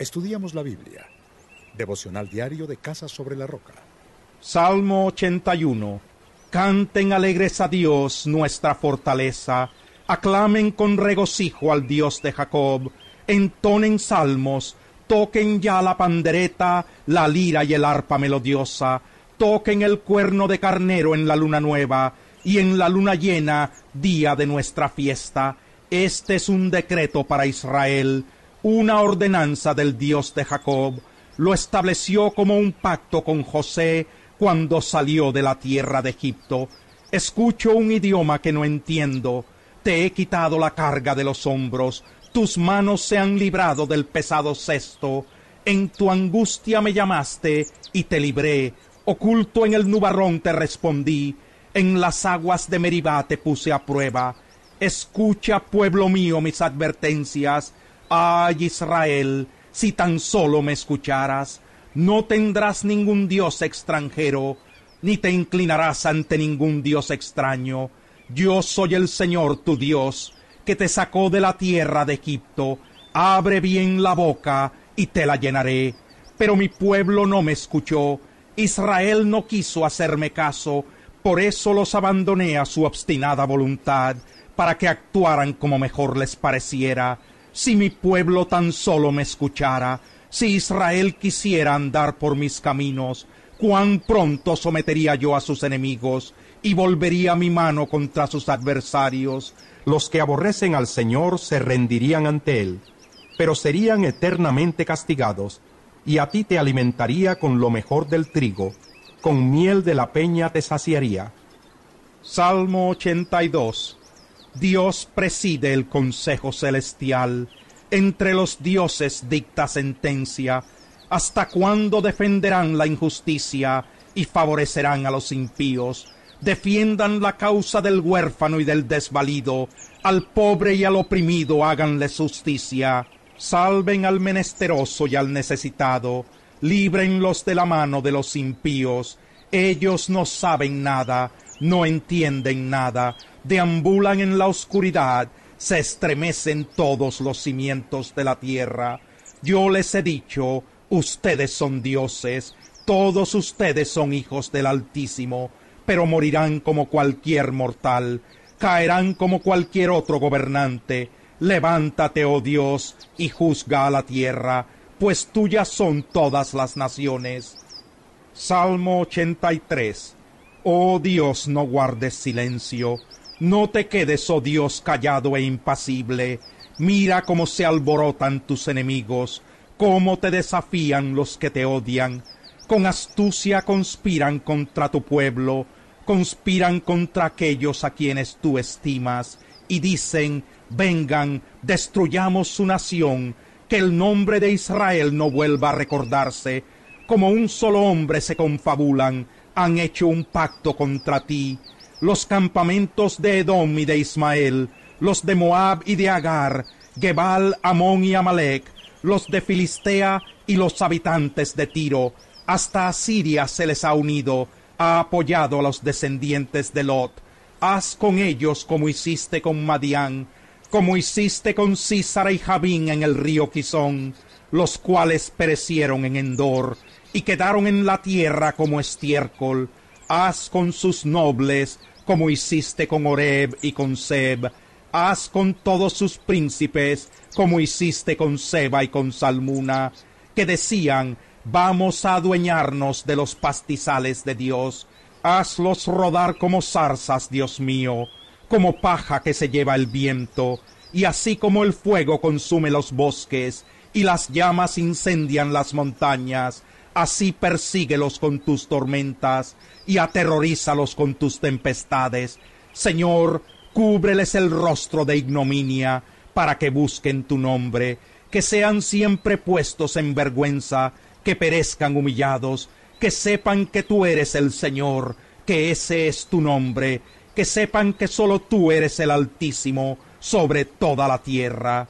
Estudiamos la Biblia. Devocional diario de Casa sobre la Roca. Salmo 81. Canten alegres a Dios nuestra fortaleza. Aclamen con regocijo al Dios de Jacob. Entonen salmos. Toquen ya la pandereta, la lira y el arpa melodiosa. Toquen el cuerno de carnero en la luna nueva y en la luna llena, día de nuestra fiesta. Este es un decreto para Israel, una ordenanza del Dios de Jacob. Lo estableció como un pacto con José cuando salió de la tierra de Egipto. Escucho un idioma que no entiendo. Te he quitado la carga de los hombros. Tus manos se han librado del pesado cesto. En tu angustia me llamaste y te libré. Oculto en el nubarrón te respondí en las aguas de Meribá te puse a prueba. Escucha, pueblo mío, mis advertencias. Ay, Israel, si tan solo me escucharas, no tendrás ningún dios extranjero, ni te inclinarás ante ningún dios extraño. Yo soy el Señor tu Dios, que te sacó de la tierra de Egipto. Abre bien la boca y te la llenaré. Pero mi pueblo no me escuchó. Israel no quiso hacerme caso por eso los abandoné a su obstinada voluntad, para que actuaran como mejor les pareciera. Si mi pueblo tan solo me escuchara, si Israel quisiera andar por mis caminos, cuán pronto sometería yo a sus enemigos y volvería mi mano contra sus adversarios. Los que aborrecen al Señor se rendirían ante Él, pero serían eternamente castigados, y a ti te alimentaría con lo mejor del trigo, con miel de la peña te saciaría. Salmo 82. Dios preside el consejo celestial, entre los dioses dicta sentencia. ¿Hasta cuándo defenderán la injusticia y favorecerán a los impíos? Defiendan la causa del huérfano y del desvalido, al pobre y al oprimido háganle justicia. Salven al menesteroso y al necesitado, líbrenlos de la mano de los impíos. Ellos no saben nada, no entienden nada, deambulan en la oscuridad, se estremecen todos los cimientos de la tierra. Yo les he dicho, ustedes son dioses, todos ustedes son hijos del Altísimo, pero morirán como cualquier mortal, caerán como cualquier otro gobernante. Levántate, oh Dios, y juzga a la tierra, pues tuyas son todas las naciones. Salmo 83. Oh Dios, no guardes silencio, no te quedes, oh Dios, callado e impasible. Mira cómo se alborotan tus enemigos, cómo te desafían los que te odian. Con astucia conspiran contra tu pueblo, conspiran contra aquellos a quienes tú estimas, y dicen, vengan, destruyamos su nación, que el nombre de Israel no vuelva a recordarse, como un solo hombre se confabulan, han hecho un pacto contra ti. Los campamentos de Edom y de Ismael, los de Moab y de Agar, Gebal, Amón y Amalek, los de Filistea y los habitantes de Tiro, hasta Asiria se les ha unido, ha apoyado a los descendientes de Lot. Haz con ellos como hiciste con Madián, como hiciste con Císara y Jabín en el río Quizón, los cuales perecieron en Endor y quedaron en la tierra como estiércol. Haz con sus nobles como hiciste con Oreb y con Seb. Haz con todos sus príncipes como hiciste con Seba y con Salmuna, que decían, vamos a adueñarnos de los pastizales de Dios. Hazlos rodar como zarzas, Dios mío como paja que se lleva el viento, y así como el fuego consume los bosques, y las llamas incendian las montañas, así persíguelos con tus tormentas, y aterrorízalos con tus tempestades. Señor, cúbreles el rostro de ignominia, para que busquen tu nombre, que sean siempre puestos en vergüenza, que perezcan humillados, que sepan que tú eres el Señor, que ese es tu nombre, que sepan que solo tú eres el Altísimo sobre toda la tierra.